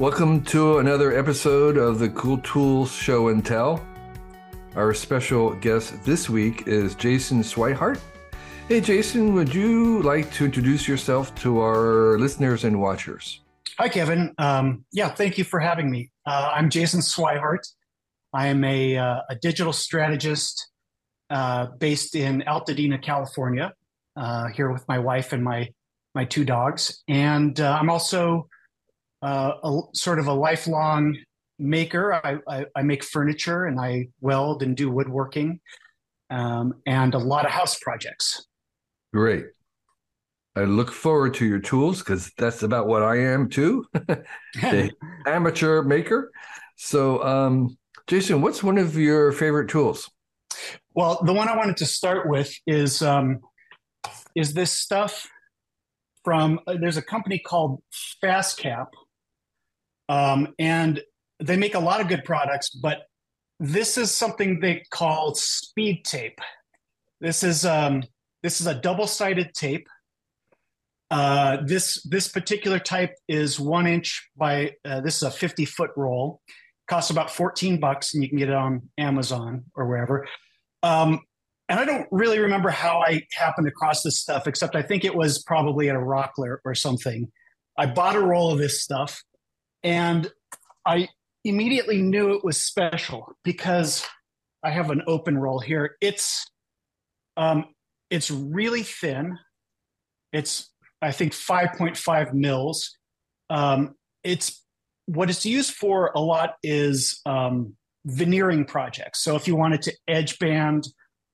Welcome to another episode of the Cool Tools Show and Tell. Our special guest this week is Jason Swihart. Hey, Jason, would you like to introduce yourself to our listeners and watchers? Hi, Kevin. Um, yeah, thank you for having me. Uh, I'm Jason Swihart. I am a, uh, a digital strategist uh, based in Altadena, California, uh, here with my wife and my my two dogs. And uh, I'm also uh, a, sort of a lifelong maker. I, I, I, make furniture and I weld and do woodworking um, and a lot of house projects. Great. I look forward to your tools because that's about what I am too, amateur maker. So, um, Jason, what's one of your favorite tools? Well, the one I wanted to start with is um, is this stuff from uh, there's a company called FastCap, um, and they make a lot of good products, but this is something they call speed tape. This is um, this is a double sided tape. Uh, this this particular type is one inch by uh, this is a 50 foot roll. Costs about 14 bucks and you can get it on amazon or wherever. Um, and i don't really remember how i happened across this stuff except i think it was probably at a rockler or something. I bought a roll of this stuff and i immediately knew it was special because i have an open roll here it's um, it's really thin it's I think 5.5 mils. Um, it's what it's used for a lot is um, veneering projects. So if you wanted to edge band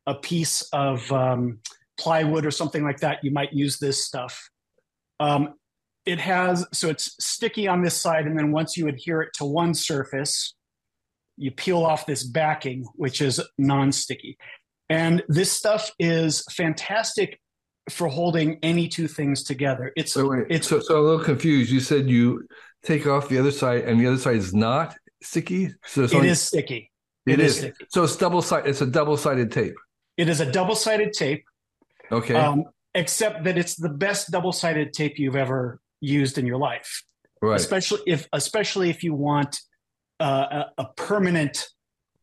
a piece of um, plywood or something like that, you might use this stuff. It has so it's sticky on this side, and then once you adhere it to one surface, you peel off this backing, which is non-sticky. And this stuff is fantastic for holding any two things together. It's so wait, it's so, so a little confused. You said you take off the other side, and the other side is not sticky. So it only, is sticky. it, it is. is. sticky. So it's double side. It's a double sided tape. It is a double sided tape. Okay. Um, except that it's the best double sided tape you've ever used in your life. Right. Especially if especially if you want uh, a, a, permanent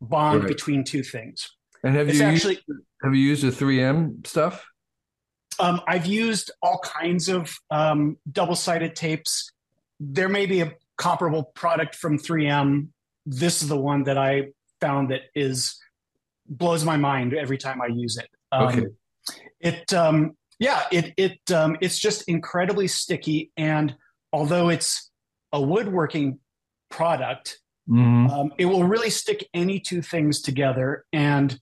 bond right. between two things. And have it's you actually used, have you used the 3M stuff? Um, I've used all kinds of um, double sided tapes. There may be a comparable product from 3M. This is the one that I found that is blows my mind every time I use it. Um, okay. It um, yeah it it um, it's just incredibly sticky and although it's a woodworking product, mm-hmm. um, it will really stick any two things together and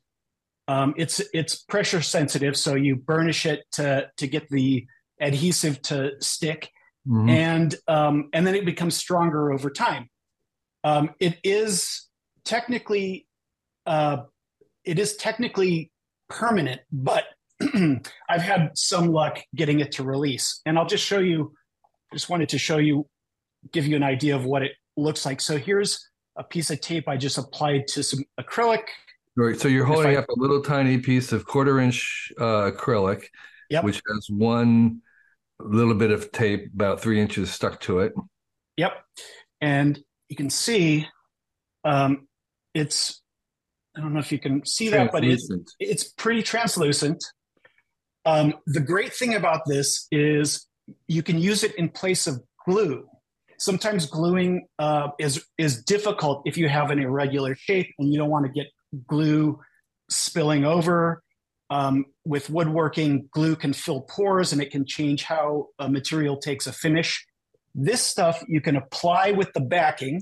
um, it's it's pressure sensitive, so you burnish it to to get the adhesive to stick, mm-hmm. and um, and then it becomes stronger over time. Um, it is technically uh, it is technically permanent, but I've had some luck getting it to release, and I'll just show you. Just wanted to show you, give you an idea of what it looks like. So here's a piece of tape I just applied to some acrylic Right. So you're holding I, up a little tiny piece of quarter inch uh, acrylic, yep. which has one little bit of tape, about three inches stuck to it. Yep. And you can see um, it's, I don't know if you can see that, but it's, it's pretty translucent. Um, the great thing about this is you can use it in place of glue. Sometimes gluing uh, is is difficult if you have an irregular shape and you don't want to get glue spilling over. Um, with woodworking, glue can fill pores and it can change how a material takes a finish. This stuff you can apply with the backing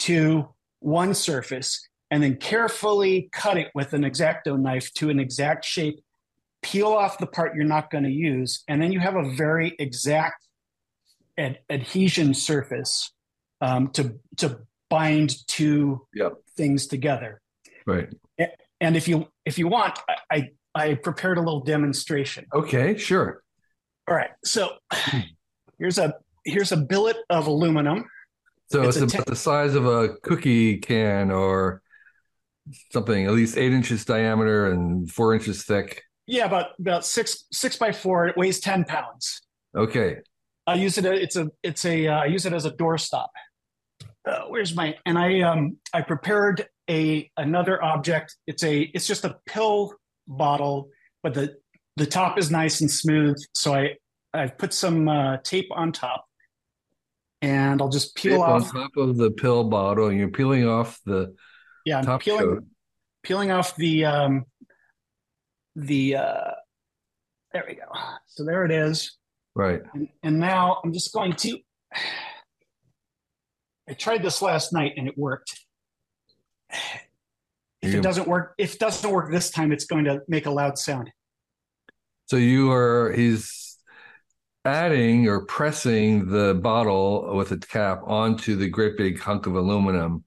to one surface and then carefully cut it with an X-Acto knife to an exact shape, peel off the part you're not going to use, and then you have a very exact ad- adhesion surface um, to, to bind two yep. things together. Right. And if you if you want, I I prepared a little demonstration. Okay, sure. All right. So here's a here's a billet of aluminum. So it's, it's about ten- the size of a cookie can or something, at least eight inches diameter and four inches thick. Yeah, about about six six by four. It weighs ten pounds. Okay. I use it. It's a. It's a. Uh, I use it as a doorstop. Uh, where's my? And I um I prepared a another object. It's a. It's just a pill bottle, but the the top is nice and smooth. So I I've put some uh, tape on top, and I'll just peel Tape off. on top of the pill bottle. and You're peeling off the Yeah, I'm peeling coat. peeling off the um the uh there we go. So there it is. Right. And, and now I'm just going to I tried this last night and it worked. If You- it doesn't work, if it doesn't work this time, it's going to make a loud sound. So you are he's adding or pressing the bottle with its cap onto the great big hunk of aluminum.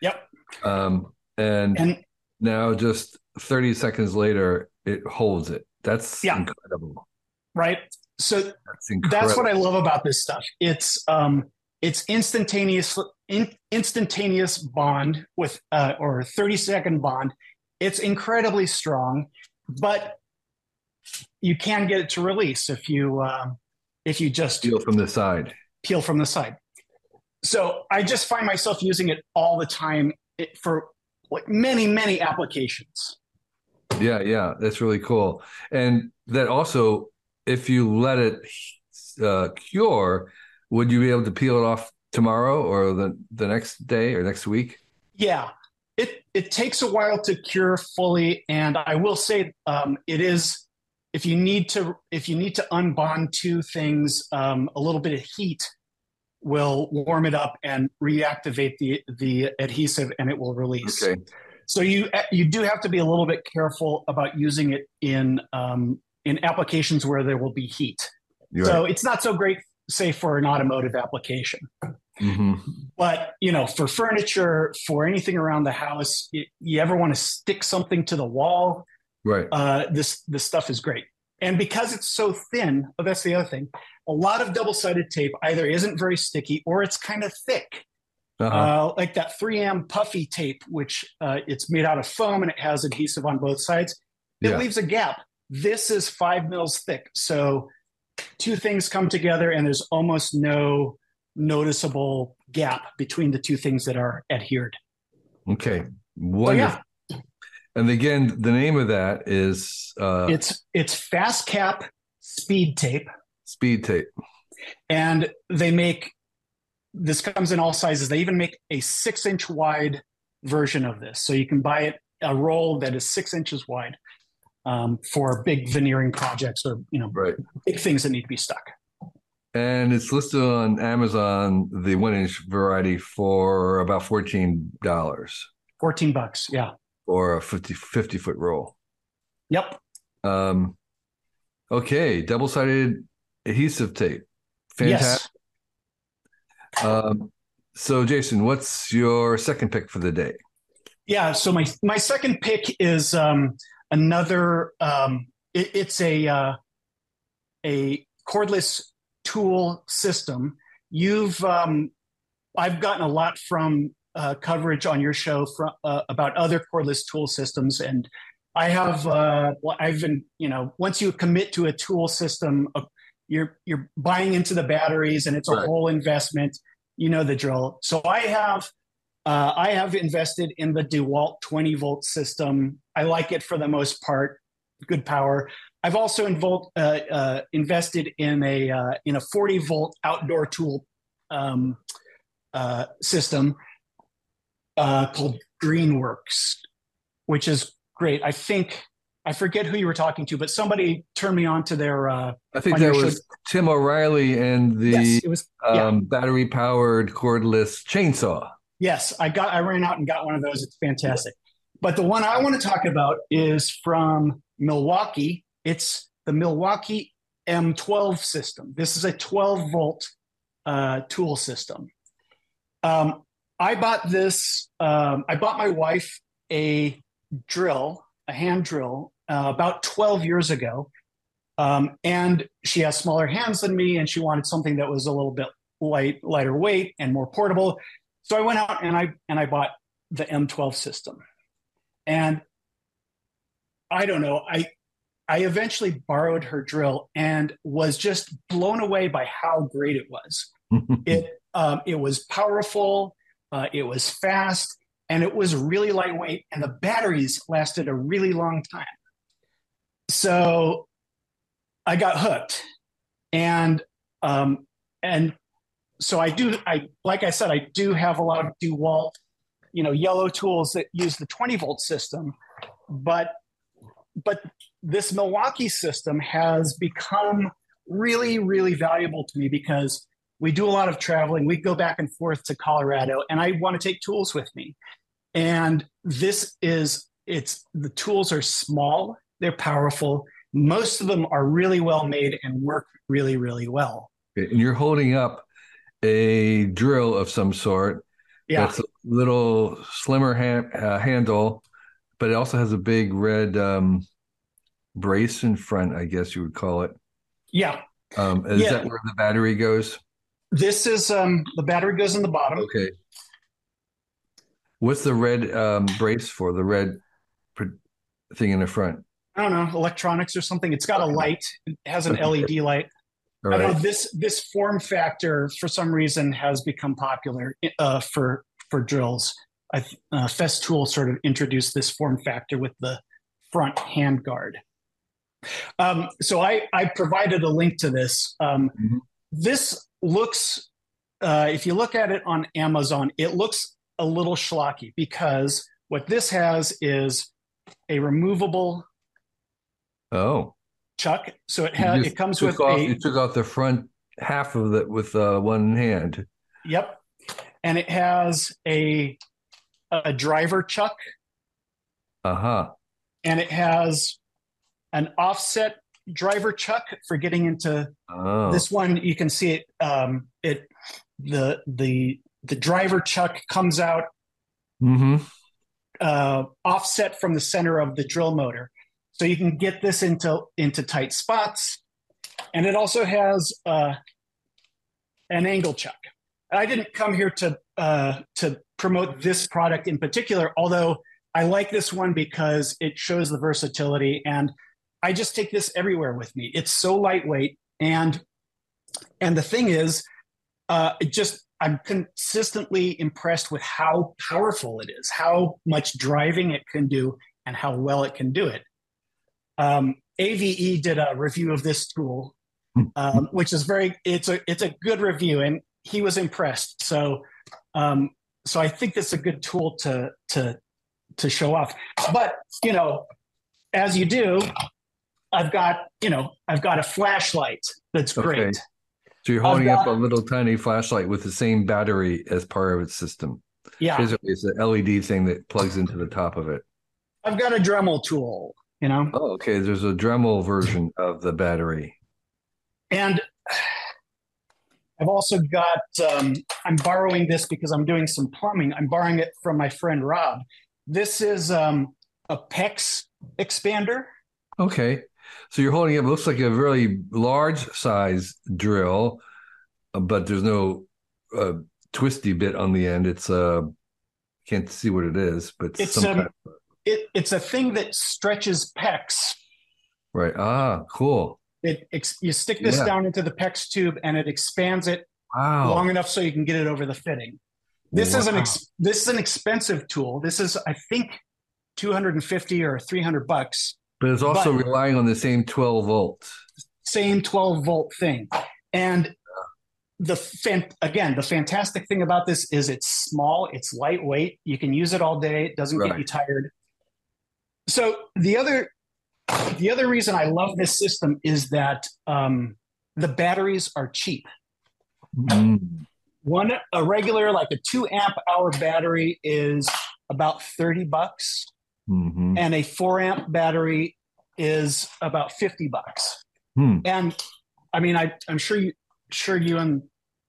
Yep. Um, and, And now just 30 seconds later, it holds it. That's Yeah. incredible. right. So That's that's what I love about this stuff. It's um it's instantaneous in, instantaneous bond with uh or 30 second bond. It's incredibly strong, but you can get it to release if you um if you just peel from the side. peel from the side. So I just find myself using it all the time it, for like many many applications. Yeah, yeah, that's really cool. And that also, if you let it uh, cure, would you be able to peel it off tomorrow or the the next day or next week? Yeah, it it takes a while to cure fully, and I will say um, it is if you need to if you need to unbond two things, um, a little bit of heat will warm it up and reactivate the the adhesive, and it will release. Okay. So you you do have to be a little bit careful about using it in um, in applications where there will be heat. You're so right. it's not so great, say, for an automotive application. hmm But you know, for furniture, for anything around the house, y you ever want to stick something to the wall, Right. uh, this this stuff is great. And because it's so thin, oh, that's the other thing. A lot of double sided tape either isn't very sticky or it's kind of thick, Uh-huh. uh, like that 3M puffy tape, which uh, it's made out of foam and it has adhesive on both sides. It Yeah. leaves a gap. This is five mils thick, so two things come together, and there's almost no noticeable gap between the two things that are adhered. okay. So Wonderful. yeah, And again, the name of that is uh, it's it's FastCap speed tape, speed tape. and they make this comes in all sizes. They even make a six inch wide version of this, so you can buy it a roll that is six inches wide um, for big veneering projects or you know Right. big things that need to be stuck. And it's listed on Amazon, the one inch variety, for about $14 Fourteen bucks, yeah, Or a 50, 50 foot roll. yep. Um, okay. Double sided adhesive tape. Fantastic. Yes. Um, so, Jason, what's your second pick for the day? Yeah. So my my second pick is um, another. Um, it, it's a uh, a cordless tool system. You've um, I've gotten a lot from uh, coverage on your show from uh, about other cordless tool systems, and I have. Uh, I've been you know once you commit to a tool system, uh, you're you're buying into the batteries, and it's a Right. whole investment. You know the drill. So I have uh, I have invested in the DeWalt 20 volt system. I like it for the most part, good power. I've also invol- uh, uh, invested in a uh, in a 40 volt outdoor tool um, uh, system uh, called Greenworks, which is great. I think I forget who you were talking to, but somebody turned me on to their. Uh, I think that was Tim O'Reilly and the yes, was. yeah. um, battery powered cordless chainsaw. Yes, I got. I ran out and got one of those. It's fantastic. But the one I want to talk about is from Milwaukee. It's the Milwaukee M12 system. This is a 12 volt uh, tool system. Um, I bought this. Um, I bought my wife a drill, a hand drill, uh, about 12 years ago. Um, and she has smaller hands than me, and she wanted something that was a little bit light, lighter weight, and more portable. So I went out and I and I bought the M12 system. And I don't know, I I eventually borrowed her drill and was just blown away by how great it was. it um, it was powerful, uh, it was fast, and it was really lightweight, and the batteries lasted a really long time. So I got hooked, and um, and so I do. I like I said, I do have a lot of DeWalt, you know, yellow tools that use the 20 volt system, but but this Milwaukee system has become really, really valuable to me because we do a lot of traveling. We go back and forth to Colorado, and I want to take tools with me. And this is it's the tools are small, they're powerful. Most of them are really well made and work really, really well. And you're holding up a drill of some sort. Yeah. That's a little slimmer ha- uh, handle, but it also has a big red um, brace in front, I guess you would call it. Yeah. Um, is Yeah. that where the battery goes? This is um the battery goes in the bottom. Okay. What's the red um, brace for? The red thing in the front. I don't know, electronics or something. It's got a light. It has an LED light. All I know this this form factor for some reason has become popular uh, for for drills. I, uh, Festool sort of introduced this form factor with the front hand guard. Um, so I I provided a link to this. Um, Mhm. This looks, uh, if you look at it on Amazon, it looks a little schlocky because what this has is a removable Oh, chuck. So it has it comes with off, a you took off the front half of it with uh, one hand. Yep. And it has a a driver chuck Uh huh. and it has an offset driver chuck for getting into Oh, this one you can see it um it the the the driver chuck comes out hmm uh offset from the center of the drill motor so you can get this into into tight spots. And it also has uh an angle chuck i didn't come here to uh to promote this product in particular although i like this one because it shows the versatility and i just take this everywhere with me. It's so lightweight and and the thing is uh it just i'm consistently impressed with how powerful it is how much driving it can do and how well it can do it um, AvE did a review of this tool um, which is very it's a it's a good review and he was impressed so um, so i think it's a good tool to to to show off but you know as you do i've got you know i've got a flashlight that's Okay. great so you're holding up a little tiny flashlight with the same battery as part of its system. yeah Basically, it's an LED thing that plugs into the top of it. i've got a dremel tool you know Oh, okay. There's a Dremel version of the battery. And I've also got, um, I'm borrowing this because I'm doing some plumbing. I'm borrowing it from my friend Rob. This is um, a PEX expander. Okay. So you're holding it looks like a very large size drill, but there's no uh, twisty bit on the end. It's uh, can't see what it is, but It's, some um, kind of- It, it's a thing that stretches PEX. right. Ah, cool. It, ex, you stick this Yeah. down into the PEX tube and it expands it Wow. long enough so you can get it over the fitting. This is an ex, this is an expensive tool. This is, I think, 250 or 300 bucks. but it's also but- relying on the same 12 volt. same 12 volt thing. And the fan, again, the fantastic thing about this is it's small, it's lightweight, you can use it all day, it doesn't get you tired. So the other the other reason I love this system is that um, the batteries are cheap. Mm. One a regular like a two amp hour battery is about 30 bucks, hmm and a four amp battery is about 50 bucks. Hmm. And I mean, I, I'm sure you, sure you and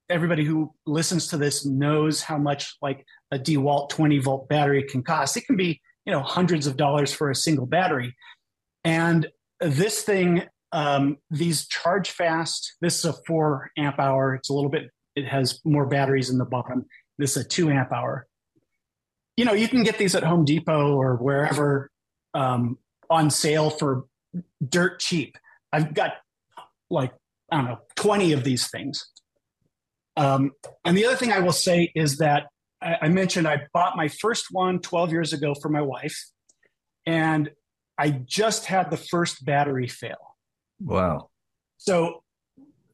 everybody who listens to this knows how much like a DeWalt 20 volt battery can cost. It can be, you know, hundreds of dollars for a single battery. And this thing, um, these charge fast. This is a four amp hour. It's a little bit. It has more batteries in the bottom. This is a two amp hour. You know, you can get these at Home Depot or wherever um, on sale for dirt cheap. I've got like I don't know twenty of these things. Um, and the other thing I will say is that I, I mentioned I bought my first one 12 years ago for my wife, and I just had the first battery fail. Wow. So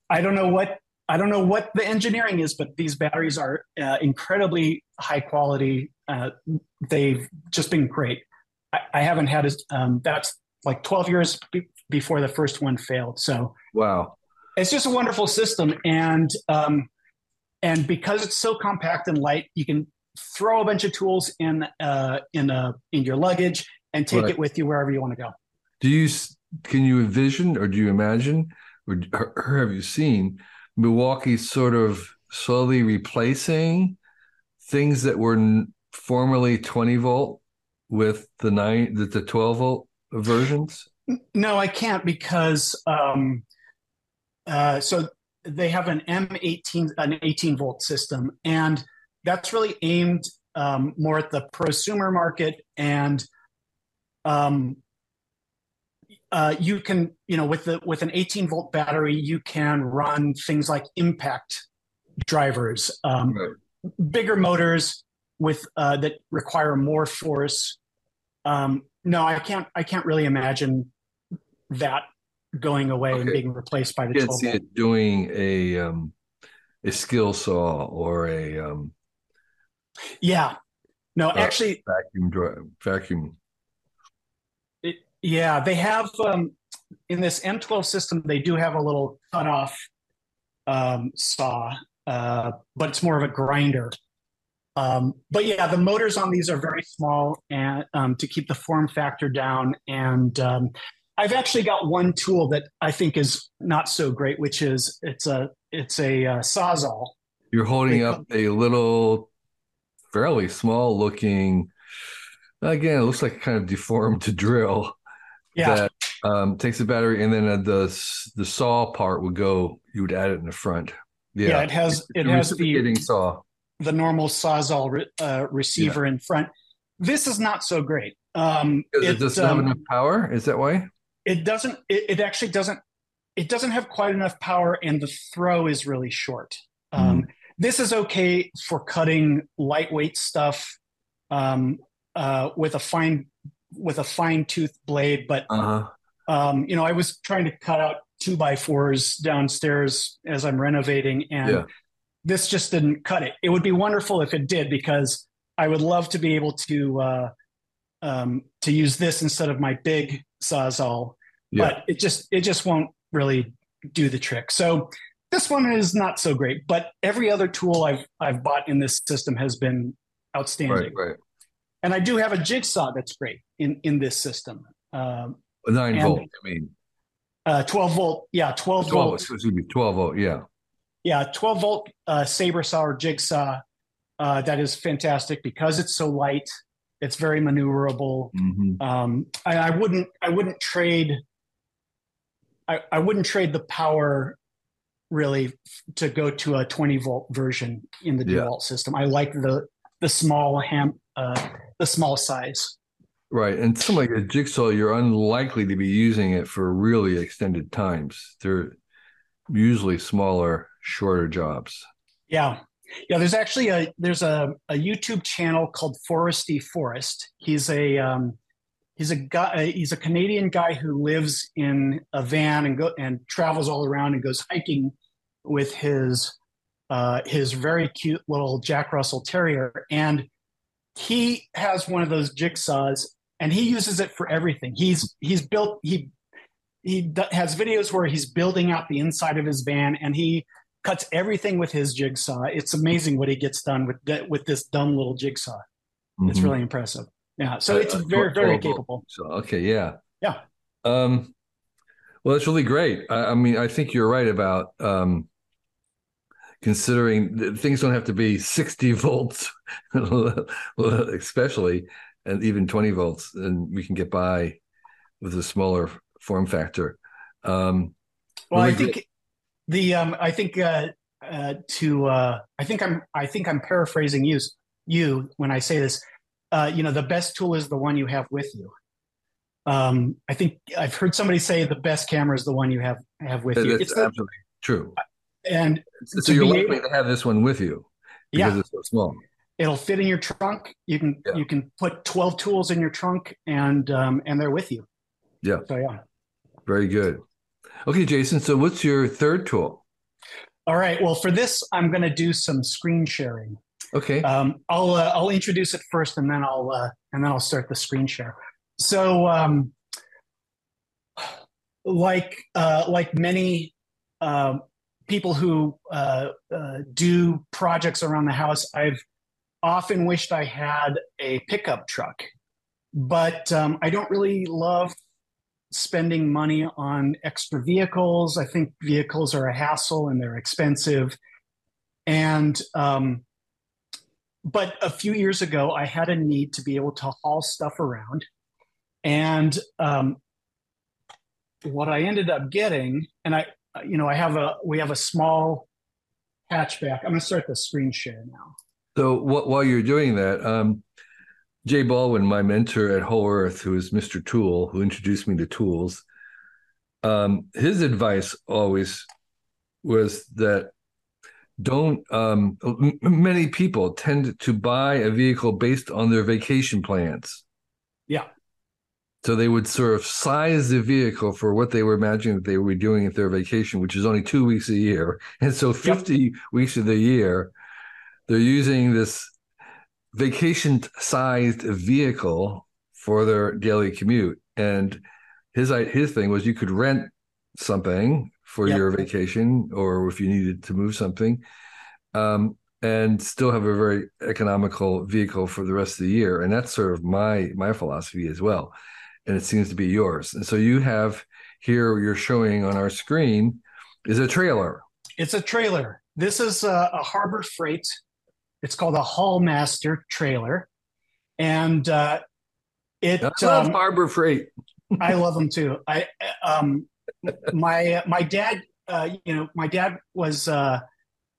I don't know what I don't know what the engineering is, but these batteries are uh, incredibly high quality. Uh, they've just been great. I, I haven't had a, um, that's like 12 years be- before the first one failed. So wow, it's just a wonderful system, and um, and because it's so compact and light, you can throw a bunch of tools in uh, in a in your luggage and take right. it with you wherever you want to go. Do you can you envision or do you imagine or, or have you seen Milwaukee sort of slowly replacing things that were formerly 20 volt with the nine the, the 12 volt versions? No, I can't because um, uh, so they have an M18 an 18 volt system and that's really aimed um, more at the prosumer market and um, uh, you can you know with the with an 18 volt battery you can run things like impact drivers um, right. bigger motors with uh, that require more force um, no i can't i can't really imagine that going away okay. and being replaced by the you 12 see it doing a um, a skill saw or a um, yeah no uh, actually vacuum drive vacuum yeah, they have um, in this M12 system. They do have a little cutoff um, saw, uh, but it's more of a grinder. Um, but yeah, the motors on these are very small and um, to keep the form factor down. And um, I've actually got one tool that I think is not so great, which is it's a it's a uh, sawzall. You're holding up a little, fairly small looking. Again, it looks like kind of deformed to drill yeah. that um, takes the battery, and then uh, the the saw part would go. You would add it in the front. Yeah, yeah it has it has the saw the normal sawzall re, uh, receiver yeah. in front. This is not so great. Um, it, it doesn't um, have enough power. Is that why? It doesn't. It, it, actually doesn't. It doesn't have quite enough power, and the throw is really short. Um, mm. This is okay for cutting lightweight stuff um, uh, with a fine with a fine tooth blade, but uh-huh. um, you know, I was trying to cut out two by fours downstairs as I'm renovating, and yeah. this just didn't cut it. It would be wonderful if it did because I would love to be able to uh, um, to use this instead of my big sawzall, yeah. but it just it just won't really do the trick. So this one is not so great, but every other tool I've I've bought in this system has been outstanding. Right, right. And I do have a jigsaw that's great in in this system. Um, Nine and, volt, I mean. Uh, 12 volt, yeah, 12, 12 volt. Excuse me, 12 volt, yeah. Yeah, 12 volt uh, saber saw or jigsaw. Uh, that is fantastic because it's so light. It's very maneuverable. Mm-hmm. Um, I, I, wouldn't, I wouldn't trade. I, I wouldn't trade the power really to go to a 20 volt version in the yeah. DeWalt system. I like the the small ham, uh, the small size. Right. And something like a jigsaw, you're unlikely to be using it for really extended times. They're usually smaller, shorter jobs. Yeah. Yeah, there's actually a there's a, a YouTube channel called Foresty Forest. He's a um, he's a guy he's a Canadian guy who lives in a van and go and travels all around and goes hiking with his uh, his very cute little Jack Russell Terrier, and he has one of those jigsaws and he uses it for everything. He's he's built he he has videos where he's building out the inside of his van and he cuts everything with his jigsaw. It's amazing what he gets done with with this dumb little jigsaw. Mm-hmm. It's really impressive. Yeah, so it's uh, very very capable. So okay, yeah, yeah. Um, well, that's really great. I, I mean, I think you're right about um, considering things don't have to be 60 volts, especially and even 20 volts, and we can get by with a smaller form factor. Um, well, I think the um, I think uh, uh, to uh, I think I'm I think I'm paraphrasing you you when I say this. Uh, you know, the best tool is the one you have with you. Um, I think I've heard somebody say the best camera is the one you have have with That- you. That's It's the- absolutely true. and So you're likely able- to have this one with you because yeah, it's so small. it'll fit in your trunk. You can Yeah. you can put twelve tools in your trunk, and um, and they're with you. Yeah. So yeah. Very good. Okay, Jason. So what's your third tool? All right. Well, for this, I'm going to do some screen sharing. Okay. Um, I'll uh, I'll introduce it first, and then I'll uh, and then I'll start the screen share. So, um, like uh, like many um people who uh, uh, do projects around the house, I've often wished I had a pickup truck, but um, I don't really love spending money on extra vehicles. I think vehicles are a hassle and they're expensive, and um, but a few years ago, I had a need to be able to haul stuff around. And um, what I ended up getting, and I, you know, I have a, we have a small hatchback. I'm going to start the screen share now. So wh- while you're doing that, um, Jay Baldwin, my mentor at Whole Earth, who is Mr. Tool, who introduced me to tools, um, his advice always was that don't. Um, many people tend to buy a vehicle based on their vacation plans. Yeah. So they would sort of size the vehicle for what they were imagining that they would be doing at their vacation, which is only two weeks a year, and so fifty weeks of the year, they're using this vacation sized vehicle for their daily commute. And his his thing was you could rent something for Yep. your vacation or if you needed to move something, um, and still have a very economical vehicle for the rest of the year. And that's sort of my my philosophy as well. And it seems to be yours. And so you have here you're showing on our screen is a trailer. It's a trailer. This is a, a Harbor Freight. It's called a Haul-Master trailer. And uh, it, I love um, Harbor Freight. I love them too. I um my my dad uh you know my dad was uh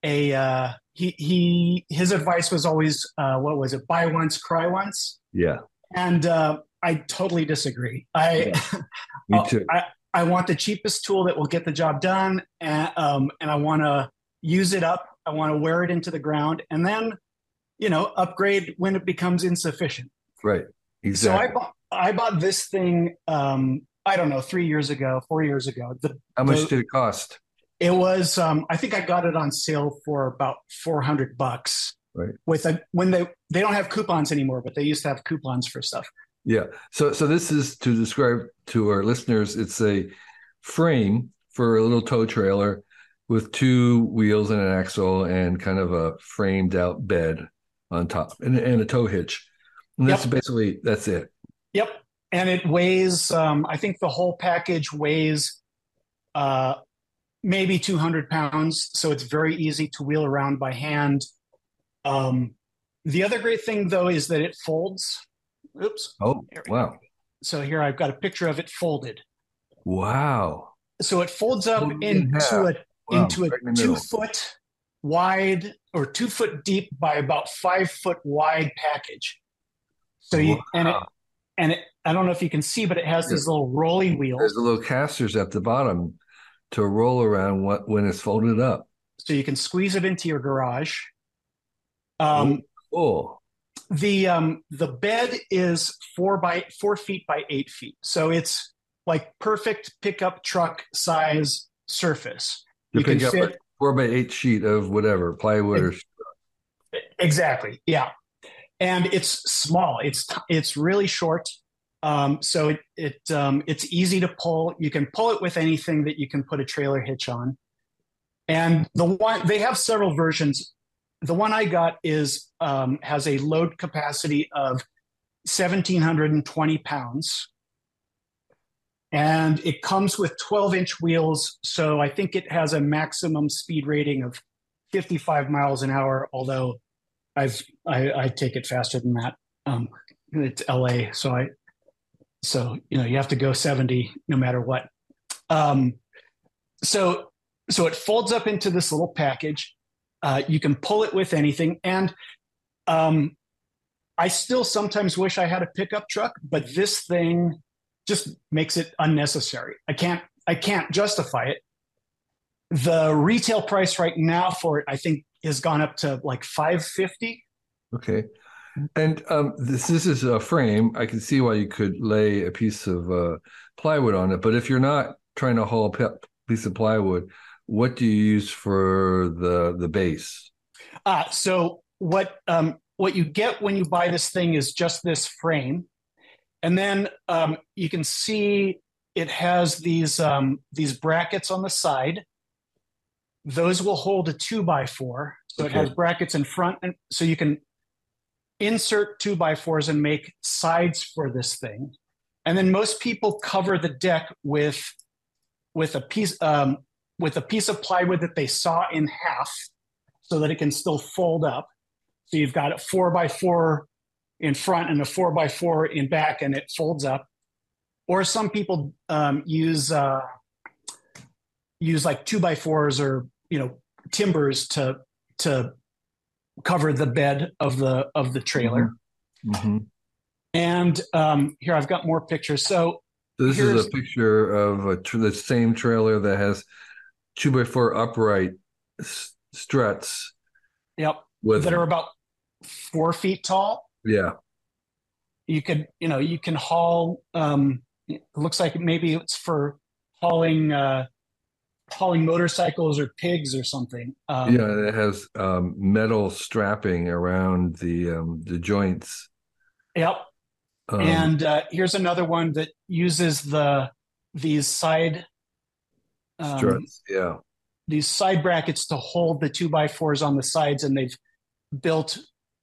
a uh he he his advice was always uh what was it buy once cry once Yeah, and uh I totally disagree. I me Oh, too. I I want the cheapest tool that will get the job done and um and I want to use it up. I want to wear it into the ground and then you know upgrade when it becomes insufficient. Right. Exactly. So I bought I bought this thing um I don't know, 3 years ago, 4 years ago. The How much the- did it cost? it was um I think I got it on sale for about 400 bucks. Right. With a when they they don't have coupons anymore, but they used to have coupons for stuff. Yeah. So so this is to describe to our listeners, it's a frame for a little tow trailer with two wheels and an axle and kind of a framed out bed on top and, and a tow hitch. And that's Yep. basically that's it. Yep. And it weighs, um, I think the whole package weighs uh, maybe 200 pounds. So it's very easy to wheel around by hand. Um, the other great thing, though, is that it folds. Oops. Oh There we go. wow. So here I've got a picture of it folded. Wow. So it folds up Folded in into half. a Wow. into a Right in two foot wide or two foot deep by about five foot wide package. So you and it Wow. And it I don't know if you can see, but it has these little rolling wheels. There's the little casters at the bottom to roll around what when it's folded up. so you can squeeze it into your garage. Um, Oh, the um, the bed is four by four feet by eight feet, so it's like perfect pickup truck size surface. to You can pick up fit- a four by eight sheet of whatever plywood or Exactly, yeah, and it's small. It's it's really short, um, so it it um, it's easy to pull. You can pull it with anything that you can put a trailer hitch on. And the one they have several versions. The one I got is um, has a load capacity of seventeen hundred and twenty pounds, and it comes with twelve inch wheels. So I think it has a maximum speed rating of fifty five miles an hour. Although I've I, I take it faster than that. Um, it's LA, so I so you know you have to go seventy no matter what. Um, so so it folds up into this little package. Uh, you can pull it with anything, and um, I still sometimes wish I had a pickup truck, but this thing just makes it unnecessary. I can't I can't justify it. The retail price right now for it, I think, has gone up to like five fifty. Okay. And um, this this is a frame. I can see why you could lay a piece of uh, plywood on it, but if you're not trying to haul a piece of plywood, what do you use for the the base? Uh, so what um, what you get when you buy this thing is just this frame, and then um, you can see it has these um, these brackets on the side. Those will hold a two by four. So okay. it has brackets in front, and so you can insert two by fours and make sides for this thing. And then most people cover the deck with with a piece um, with a piece of plywood that they saw in half, so that it can still fold up. So you've got a four by four in front and a four by four in back, and it folds up. Or some people um, use uh, use like two by fours or you know timbers to to cover the bed of the of the trailer. Mm-hmm. mm-hmm. And um, here I've got more pictures. So this is a picture of a tr- the same trailer that has two by four upright s- struts. Yep. With that are about four feet tall. Yeah. You could, you know, you can haul. Um, it looks like maybe it's for hauling uh, hauling motorcycles or pigs or something. Um, yeah, it has um, metal strapping around the um, the joints. Yep. Um, and uh, here's another one that uses the these side um, struts. Yeah. These side brackets to hold the two by fours on the sides, and they've built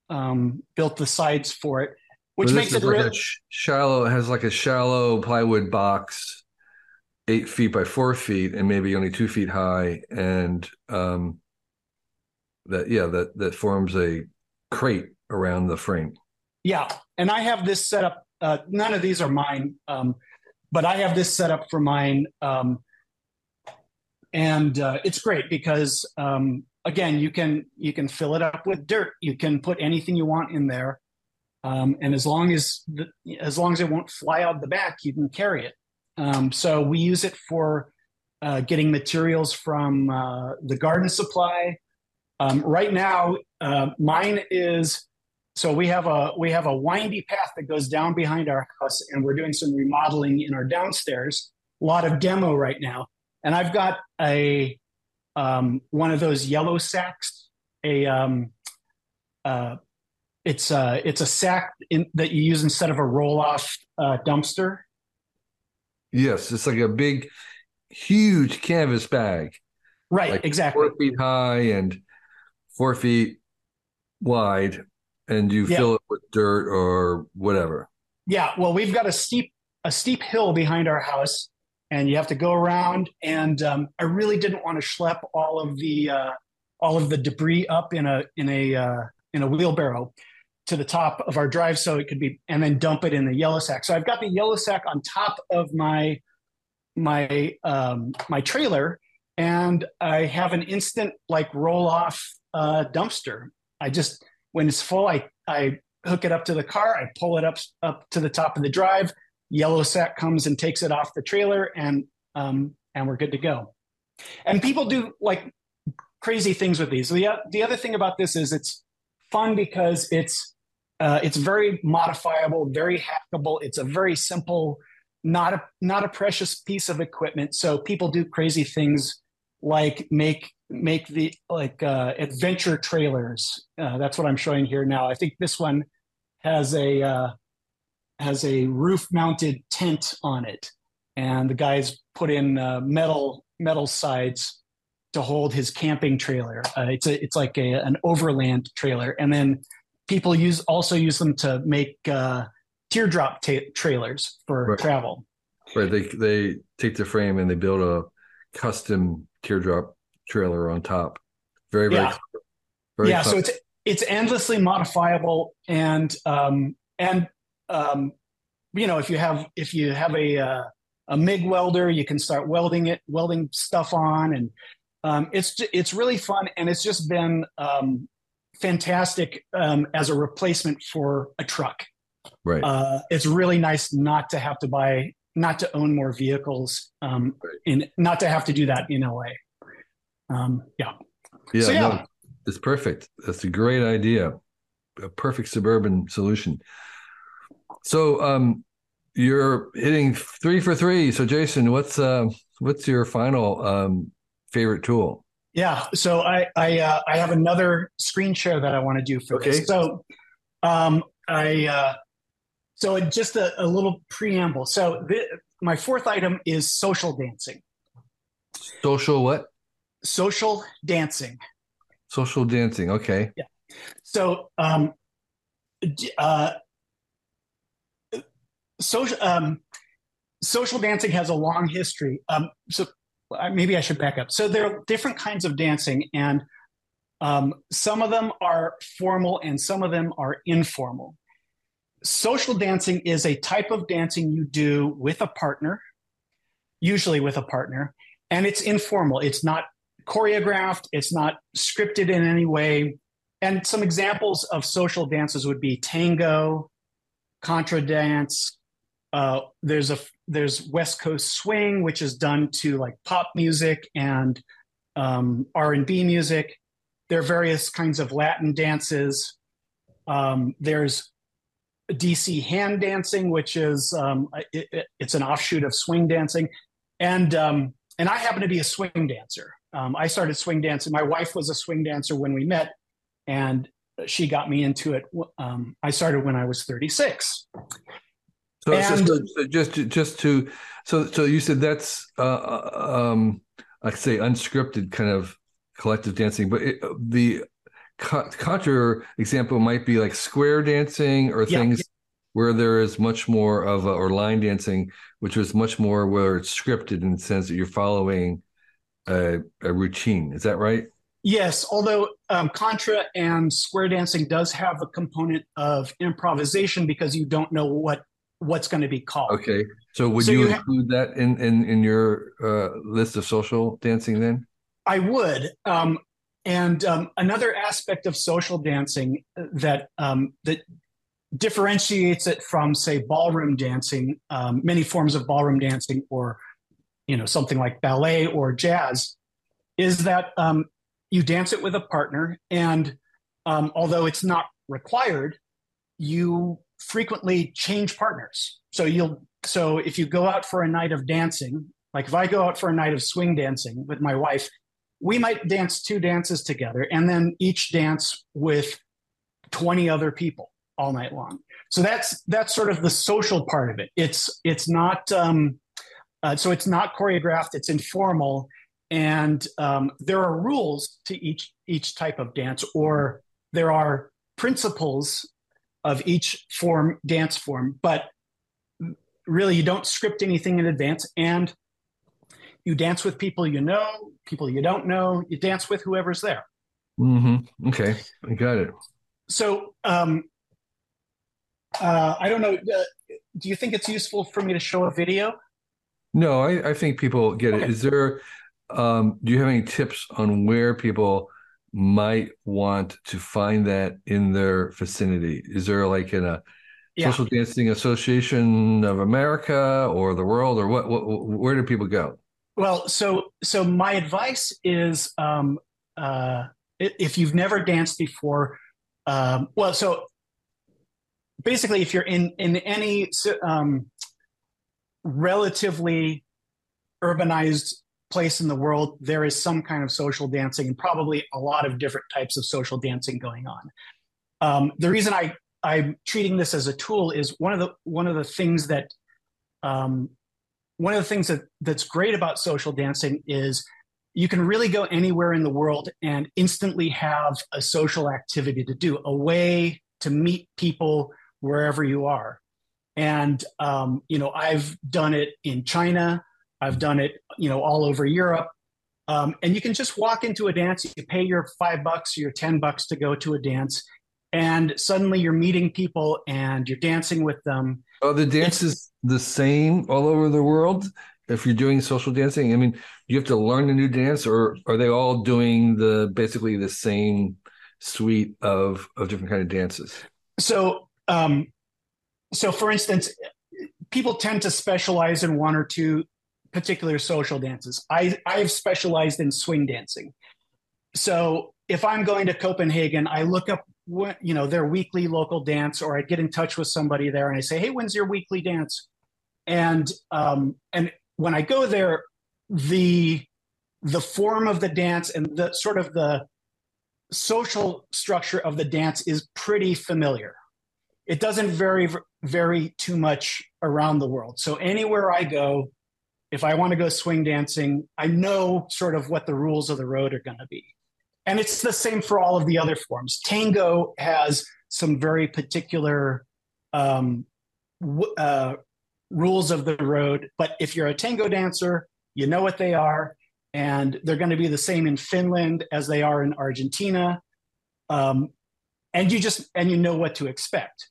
um, built the sides for it, which makes it like sh- shallow. It has like a shallow plywood box eight feet by four feet and maybe only two feet high and um that yeah that that forms a crate around the frame. Yeah. And i have this set up uh, none of these are mine um, but i have this set up for mine um, and uh, it's great because um, again you can you can fill it up with dirt. You can put anything you want in there um, and as long as the, as long as it won't fly out the back you can carry it um, so we use it for uh, getting materials from uh, the garden supply. Um, right now, uh, mine is so we have a we have a windy path that goes down behind our house, and we're doing some remodeling in our downstairs. A lot of demo right now, and I've got a um, one of those yellow sacks. A um, uh, it's a it's a sack in, that you use instead of a roll off uh, dumpster Yes, it's like a big, huge canvas bag. Right, like exactly. Four feet high and four feet wide, and you yeah. fill it with dirt or whatever. Yeah, well, we've got a steep a steep hill behind our house, and you have to go around. And um, I really didn't want to schlep all of the uh, all of the debris up in a in a uh, in a wheelbarrow to the top of our drive so it could be and then dump it in the yellow sack. So i've got the yellow sack on top of my my um my trailer and i have an instant like roll off uh dumpster. I just when it's full i i hook it up to the car i pull it up up to the top of the drive yellow sack comes and takes it off the trailer and um and we're good to go. And people do like crazy things with these. The, the other thing about this is it's fun because it's uh, it's very modifiable, very hackable. It's a very simple, not a not a precious piece of equipment. So people do crazy things like make make the like uh, adventure trailers. Uh, that's what I'm showing here now. I think this one has a uh, has a roof mounted tent on it, and the guys put in uh, metal metal sides to hold his camping trailer. Uh, it's a it's like a, an overland trailer, and then people use also use them to make uh, teardrop trailers for right. travel. Right. They they take the frame and they build a custom teardrop trailer on top. Very very yeah. Very yeah. So it's it's endlessly modifiable and um, and um, you know if you have if you have a uh, a MIG welder, you can start welding it, welding stuff on, and um, it's it's really fun. And it's just been um, fantastic um, as a replacement for a truck. Right. Uh, it's really nice not to have to buy not to own more vehicles, um, and not to have to do that in LA. Um, yeah. Yeah, So, yeah. no, it's perfect. That's a great idea. A perfect suburban solution. So um you're hitting three for three. So Jason, what's uh what's your final um favorite tool? Yeah. So I I uh, I have another screen share that I want to do for Okay. this. So um I uh so just a, a little preamble. So th- my fourth item is social dancing. Social what? Social dancing. Social dancing. Okay. Yeah. So um uh social um social dancing has a long history. Um so maybe I should back up. So there are different kinds of dancing and um, some of them are formal and some of them are informal. Social dancing is a type of dancing you do with a partner, usually with a partner, and it's informal. It's not choreographed, it's not scripted in any way. And some examples of social dances would be tango, contra dance. Uh, there's a there's West Coast swing, which is done to like pop music and um, R and B music. There are various kinds of Latin dances. Um, there's DC hand dancing, which is um, it, it- it's an offshoot of swing dancing, and um, and I happen to be a swing dancer. Um, I started swing dancing. My wife was a swing dancer when we met, and she got me into it. Um, I started when I was 36. So, And- so- so just to, just to so so you said that's uh um I say unscripted kind of collective dancing, but it, the co- contra example might be like square dancing or Yeah, things where there is much more of a, or line dancing, which is much more where it's scripted in the sense that you're following a, a routine. Is that right? Yes, although um, contra and square dancing does have a component of improvisation because you don't know what what's going to be called. Okay. So would So you you ha- include that in in in your uh, list of social dancing then? I would. Um, and um, another aspect of social dancing that um, that differentiates it from, say, ballroom dancing, um, many forms of ballroom dancing, or you know something like ballet or jazz, is that um, you dance it with a partner, and um, although it's not required, you frequently change partners. So you'll so if you go out for a night of dancing, like if I go out for a night of swing dancing with my wife, we might dance two dances together and then each dance with 20 other people all night long. So that's that's sort of the social part of it. It's it's not um, uh, so it's not choreographed. It's informal, and um, there are rules to each each type of dance, or there are principles of each form dance form. But really, you don't script anything in advance, and you dance with people you know, people you don't know. You dance with whoever's there. Mm-hmm. Okay, I got it. So um, uh, I don't know. Uh, do you think it's useful for me to show a video? No, I, I think people get it. Okay. Is there, um, do you have any tips on where people might want to find that in their vicinity? Is there like in a Yeah. Social Dancing Association of America or the world, or what? what where do people go? Well, so so my advice is um, uh, if you've never danced before, um, well, so basically, if you're in in any um, relatively urbanized place in the world, there is some kind of social dancing and probably a lot of different types of social dancing going on. Um, the reason I I'm treating this as a tool is one of the one of the things that um, one of the things that that's great about social dancing is you can really go anywhere in the world and instantly have a social activity to do, a way to meet people wherever you are. And um, you know, I've done it in China. I've done it, you know, all over Europe. Um, and you can just walk into a dance. You pay your five bucks, your ten bucks to go to a dance, and suddenly you're meeting people and you're dancing with them. Are the dances the same all over the world? If you're doing social dancing, I mean, you have to learn a new dance, or are they all doing the basically the same suite of of different kind of dances? so um so for instance people tend to specialize in one or two particular social dances. I I have specialized in swing dancing. So if I'm going to Copenhagen, I look up what you know their weekly local dance, or I get in touch with somebody there and I say, "Hey, when's your weekly dance?" And um, and when I go there, the the form of the dance and the sort of the social structure of the dance is pretty familiar. It doesn't vary vary too much around the world. So anywhere I go, if I want to go swing dancing, I know sort of what the rules of the road are going to be. And it's the same for all of the other forms. Tango has some very particular um, uh, rules of the road, but if you're a tango dancer, you know what they are, and they're going to be the same in Finland as they are in Argentina, um, and you just and you know what to expect.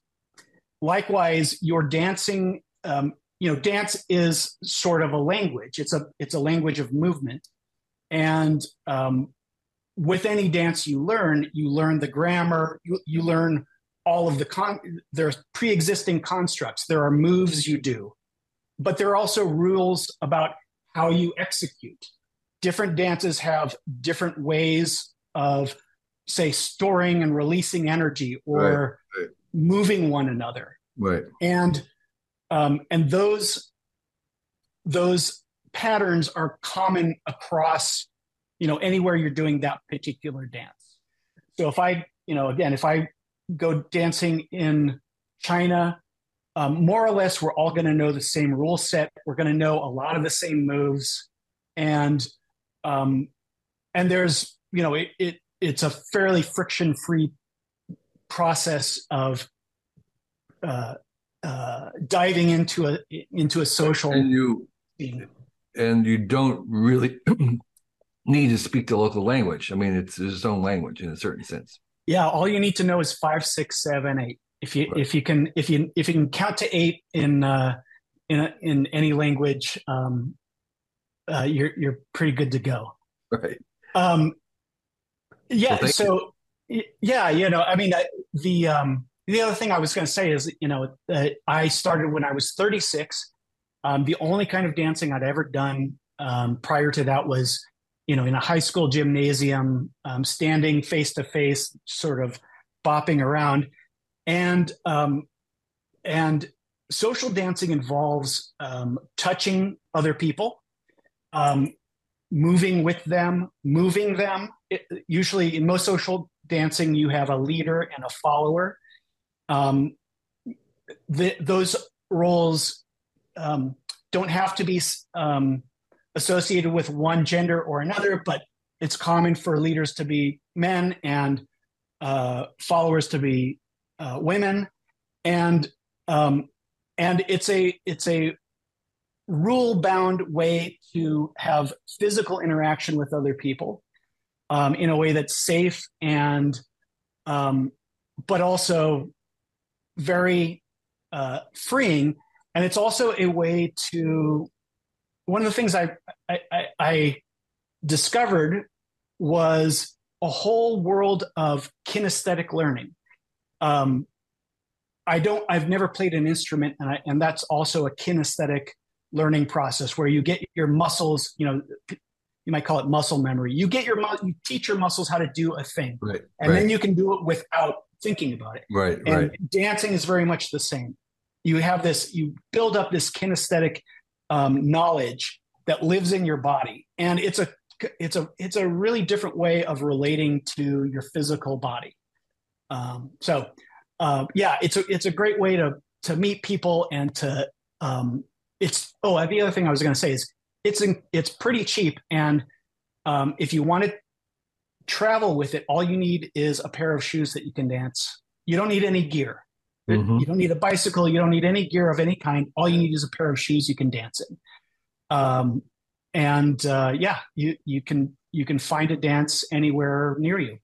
Likewise, your dancing, um, you know, dance is sort of a language. It's a it's a language of movement, and um, with any dance you learn, you learn the grammar, you, you learn all of the con there's pre-existing constructs. There are moves you do. But there are also rules about how you execute. Different dances have different ways of say storing and releasing energy or right, moving one another. Right. And um, and those those patterns are common across you know anywhere you're doing that particular dance so if i you know again if i go dancing in China, um, more or less, we're all going to know the same rule set. We're going to know a lot of the same moves, and um, and there's you know it, it it's a fairly friction free process of uh, uh, diving into a into a social and you and you don't really need to speak the local language. I mean, it's its own language in a certain sense. Yeah, all you need to know is five, six, seven, eight. If you right. if you can if you if you can count to eight in uh, in a, in any language, um, uh, you're you're pretty good to go. Right. Um, yeah. Well, so you. yeah, you know, I mean, uh, the um, the other thing I was going to say is, you know, uh, I started when I was 36. Um, the only kind of dancing I'd ever done um, prior to that was you know, in a high school gymnasium, um, standing face to face, sort of bopping around, and um, and social dancing involves um, touching other people, um, moving with them, moving them. It, usually, in most social dancing, you have a leader and a follower. Um, the, those roles um, don't have to be um, associated with one gender or another, but it's common for leaders to be men and uh, followers to be uh, women, and um, and it's a it's a rule bound way to have physical interaction with other people um, in a way that's safe and um, but also very uh, freeing and it's also a way to one of the things I, I, I discovered was a whole world of kinesthetic learning. Um, I don't. I've never played an instrument, and I, and that's also a kinesthetic learning process where you get your muscles. You know, you might call it muscle memory. You get your you teach your muscles how to do a thing, right, and right. then you can do it without thinking about it. Right, and right. Dancing is very much the same. You have this. You build up this kinesthetic um, knowledge that lives in your body, and it's a it's a it's a really different way of relating to your physical body. Um, so, uh, yeah, it's a it's a great way to to meet people and to um, it's oh the other thing I was going to say is it's in, it's pretty cheap and um, if you want to travel with it, all you need is a pair of shoes that you can dance. You don't need any gear. Mm-hmm. You don't need a bicycle. You don't need any gear of any kind. All you need is a pair of shoes you can dance in. Um, and uh, yeah, you you can you can find a dance anywhere near you.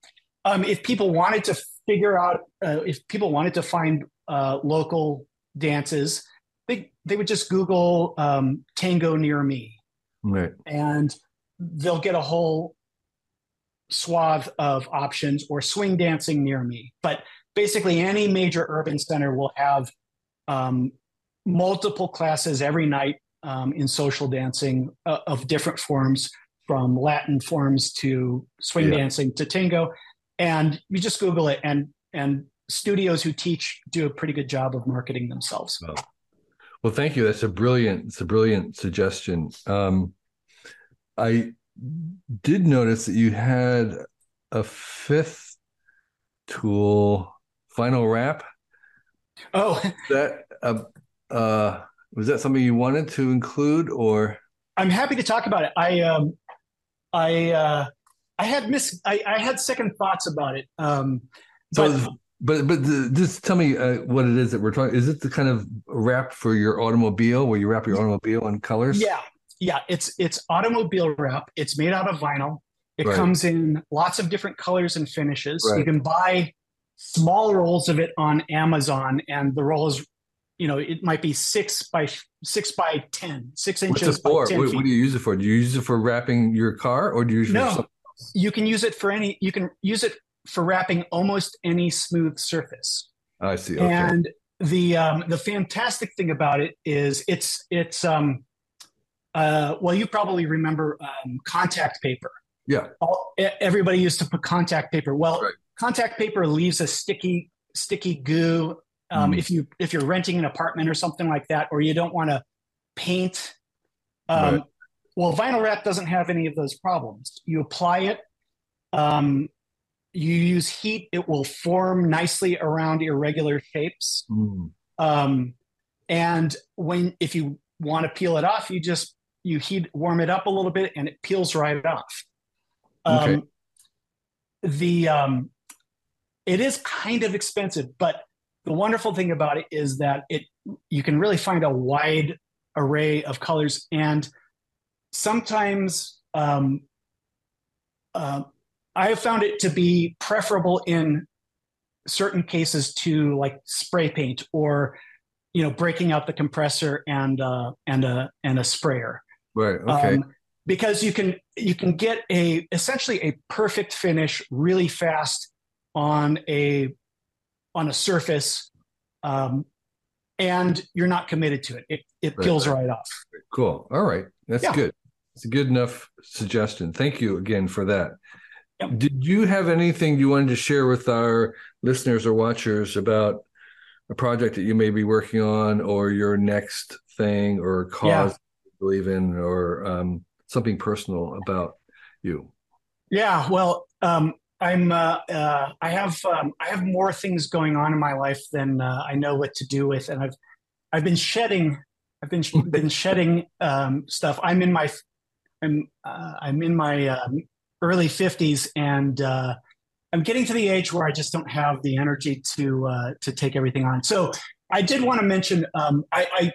Um, if people wanted to figure out, uh, if people wanted to find uh, local dances, they they would just Google um, tango near me, right, and they'll get a whole swath of options or swing dancing near me. But basically, any major urban center will have um, multiple classes every night um, in social dancing uh, of different forms, from Latin forms to swing yeah. dancing to tango. And you just Google it, and and studios who teach do a pretty good job of marketing themselves. Oh. Well, thank you. That's a brilliant. It's a brilliant suggestion. Um, I did notice that you had a fifth tool, Vinyl Wrap. Oh, that uh, uh, was that something you wanted to include, or? I'm happy to talk about it. I um, I uh, I had miss I, I had second thoughts about it. Um, so but but but the, just tell me uh, what it is that we're talking. Is it the kind of wrap for your automobile where you wrap your automobile in colors? Yeah, yeah. It's it's automobile wrap. It's made out of vinyl. It right. comes in lots of different colors and finishes. Right. You can buy small rolls of it on Amazon, and the roll is, you know, it might be six by six by ten, six inches. What's it for? What, what, do you use it for? Do you use it for wrapping your car, or do you use it no, You can use it for any. You can use it for wrapping almost any smooth surface. I see. Okay. And the um, the fantastic thing about it is it's it's um, uh, well you probably remember um, contact paper. Yeah. All, everybody used to put contact paper. Well, right. contact paper leaves a sticky sticky goo. Um, mm. If you if you're renting an apartment or something like that, or you don't want to paint. Um, right. Well, vinyl wrap doesn't have any of those problems. You apply it. Um, you use heat, it will form nicely around irregular shapes. Mm. Um, and when if you want to peel it off, you just you heat warm it up a little bit and it peels right off. Okay. Um, the um, it is kind of expensive, but the wonderful thing about it is that it you can really find a wide array of colors and sometimes um, uh, I have found it to be preferable in certain cases to like spray paint or you know breaking out the compressor and uh, and a and a sprayer. Right. Okay. Um, because you can you can get a essentially a perfect finish really fast on a on a surface um, and you're not committed to it it, it right, peels right. right off cool all right that's yeah. good it's a good enough suggestion thank you again for that Yep. Did you have anything you wanted to share with our listeners or watchers about a project that you may be working on, or your next thing, or cause yeah. Believe in, or um, something personal about you? Yeah, well, um, I'm. Uh, uh, I have. Um, I have more things going on in my life than uh, I know what to do with, and I've. I've been shedding. I've been been shedding um, stuff. I'm in my. I'm. Uh, I'm in my um, early 50s and uh, i'm getting to the age where i just don't have the energy to uh, to take everything on so i did want to mention um, i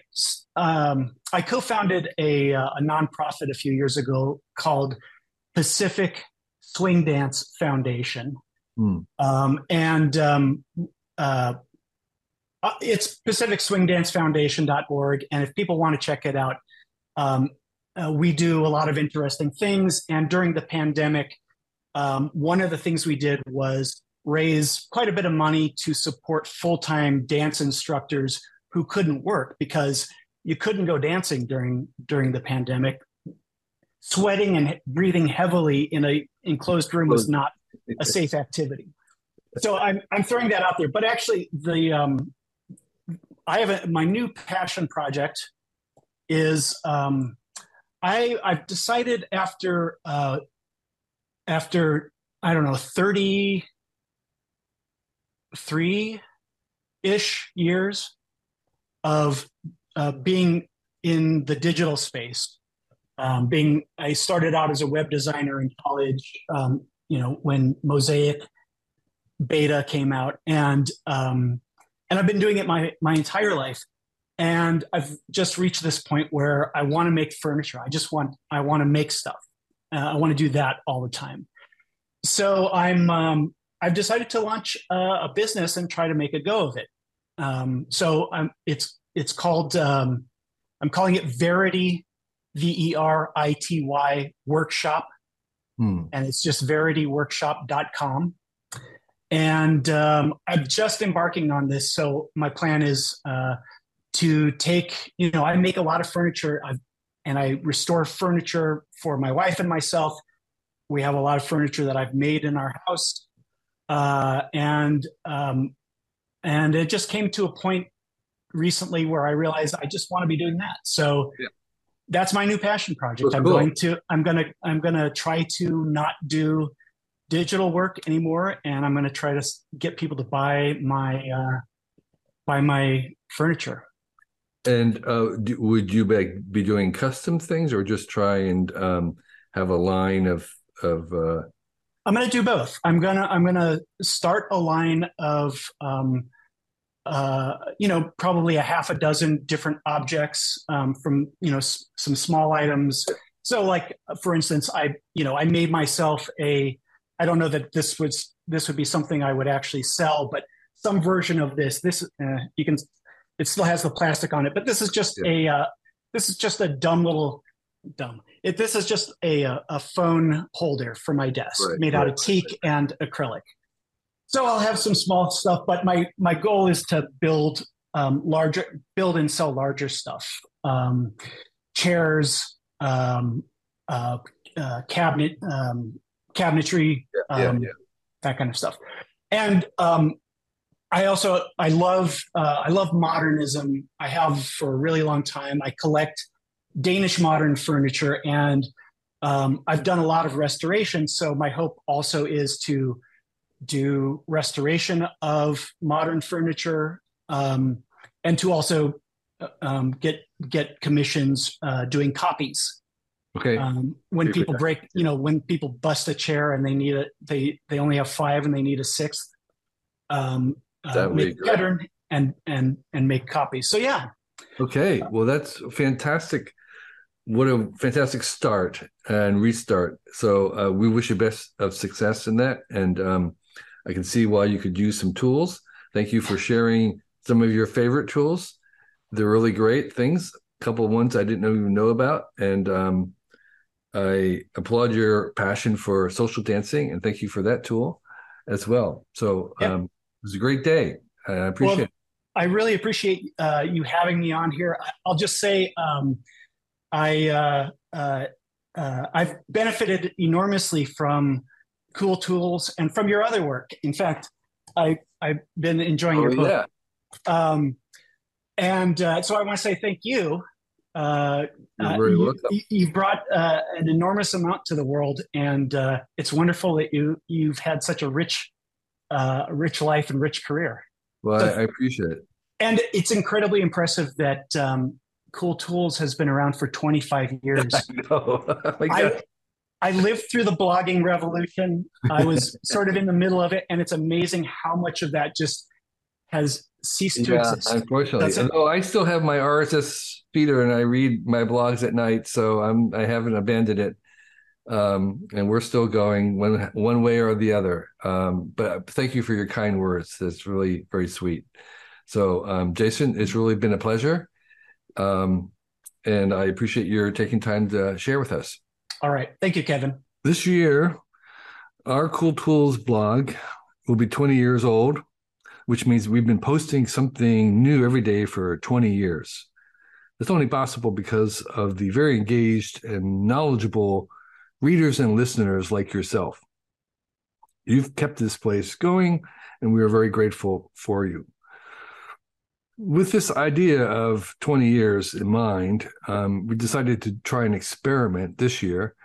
I, um, I, co-founded a, uh, a nonprofit a few years ago called pacific swing dance foundation mm. um, and um, uh, uh, it's pacific swing dance foundation.org and if people want to check it out um, uh, we do a lot of interesting things. And during the pandemic, um, one of the things we did was raise quite a bit of money to support full time dance instructors who couldn't work because you couldn't go dancing during during the pandemic. Sweating and breathing heavily in a enclosed room was not a safe activity. So I'm I'm throwing that out there. But actually, the um, I have a, my new passion project is um, I I've decided after uh, after I don't know thirty three ish years of uh, being in the digital space. Um, being I started out as a web designer in college. Um, you know when Mosaic beta came out, and um, and I've been doing it my my entire life and I've just reached this point where I want to make furniture. I just want I want to make stuff. Uh, I want to do that all the time. So I'm um, I've decided to launch a, a, business and try to make a go of it. Um, so I'm, it's it's called um, I'm calling it Verity V E R I T Y Workshop, hmm. and it's just verityworkshop.com. And um, I'm just embarking on this. So my plan is. Uh, to take, you know, I make a lot of furniture I've, and I restore furniture for my wife and myself. We have a lot of furniture that I've made in our house. Uh, and um, and it just came to a point recently where I realized I just want to be doing that. So yeah. that's my new passion project. I'm cool. going to I'm gonna I'm gonna try to not do digital work anymore, and I'm gonna try to get people to buy my uh, buy my furniture. And uh, do, would you be, be doing custom things, or just try and um, have a line of of? I'm going to do both. I'm gonna I'm gonna start a line of um, uh, you know probably a half a dozen different objects um, from you know s- some small items. So like for instance, I you know I made myself a I don't know that this was this would be something I would actually sell, but some version of this. This uh, you can it still has the plastic on it, but this is just yeah. a uh, this is just a dumb little dumb. It, this is just a a phone holder for my desk, right, made right, out of teak right. and acrylic. So I'll have some small stuff, but my my goal is to build um, larger, build and sell larger stuff, um, chairs, um, uh, uh, cabinet, um, cabinetry, yeah, yeah, um, yeah. that kind of stuff. And um, I also I love uh, I love modernism. I have for a really long time. I collect Danish modern furniture, and um, I've done a lot of restoration. So my hope also is to do restoration of modern furniture, um, and to also uh, um, get get commissions uh, doing copies. Okay. Um, when people break, you know, when people bust a chair and they need a they they only have five and they need a sixth. Um, uh, make pattern and and and make copies. So yeah. Okay, well that's fantastic. What a fantastic start and restart. So uh, we wish you best of success in that, and um, I can see why you could use some tools. Thank you for sharing some of your favorite tools. They're really great things. A couple of ones I didn't even know about, and um, I applaud your passion for social dancing, and thank you for that tool as well. So yep. um, was a great day. I appreciate well, it. I really appreciate uh, you having me on here. I'll just say um, I uh, uh, uh, I've benefited enormously from Cool Tools and from your other work. In fact, I I've been enjoying oh, your book. Yeah. Um, and uh, so I want to say thank you. Uh, you, you, brought an enormous amount to the world, and it's wonderful that you you've had such a rich uh, rich life and rich career. Well, so, I appreciate it. And it's incredibly impressive that um, Cool Tools has been around for 25 years. I. Oh I, I lived through the blogging revolution. I was sort of in the middle of it, and it's amazing how much of that just has ceased to yeah, exist. Unfortunately, although I still have my RSS feeder and I read my blogs at night, so I'm I haven't abandoned it um, and we're still going one one way or the other. Um, but thank you for your kind words. That's really very sweet. So, um, Jason, it's really been a pleasure, um, and I appreciate your taking time to share with us. All right, thank you, Kevin. This year, our Cool Tools blog will be 20 years old, which means we've been posting something new every day for 20 years. It's only possible because of the very engaged and knowledgeable readers and listeners like yourself. You've kept this place going, and we are very grateful for you. With this idea of 20 years in mind, um, we decided to try an experiment this year.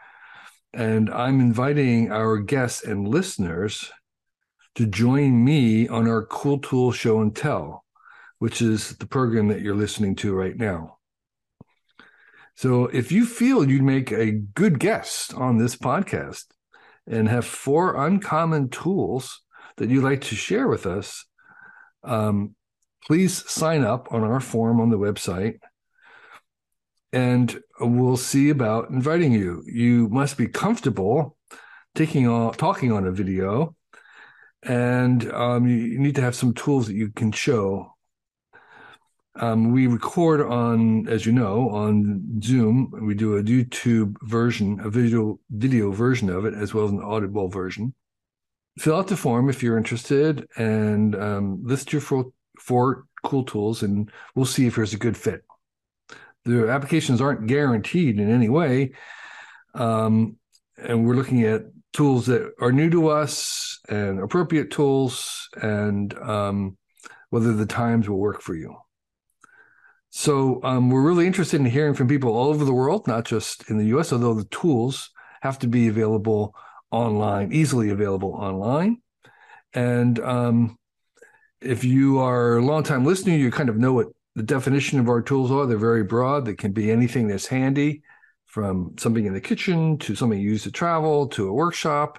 And I'm inviting our guests and listeners to join me on our Cool Tool Show and Tell, which is the program that you're listening to right now. So if you feel you'd make a good guest on this podcast and have four uncommon tools that you'd like to share with us, um, please sign up on our form on the website and we'll see about inviting you. You must be comfortable taking on talking on a video and um, you need to have some tools that you can show um, we record on, as you know, on Zoom. We do a YouTube version, a video video version of it, as well as an audible version. Fill out the form if you're interested, and um, list your four, four cool tools and we'll see if there's a good fit. The applications aren't guaranteed in any way. Um, and we're looking at tools that are new to us and appropriate tools and um, whether the times will work for you. So um, we're really interested in hearing from people all over the world, not just in the US, although the tools have to be available online, easily available online. And um, if you are a long-time listener, you kind of know what the definition of our tools are. They're very broad. They can be anything that's handy, from something in the kitchen to something you use to travel to a workshop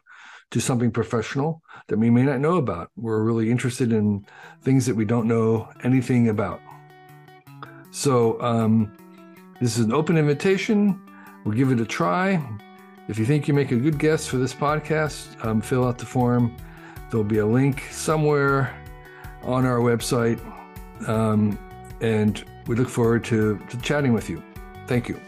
to something professional that we may not know about. We're really interested in things that we don't know anything about. So, um, this is an open invitation. We'll give it a try. If you think you make a good guest for this podcast, um, fill out the form. There'll be a link somewhere on our website. Um, and we look forward to, to chatting with you. Thank you.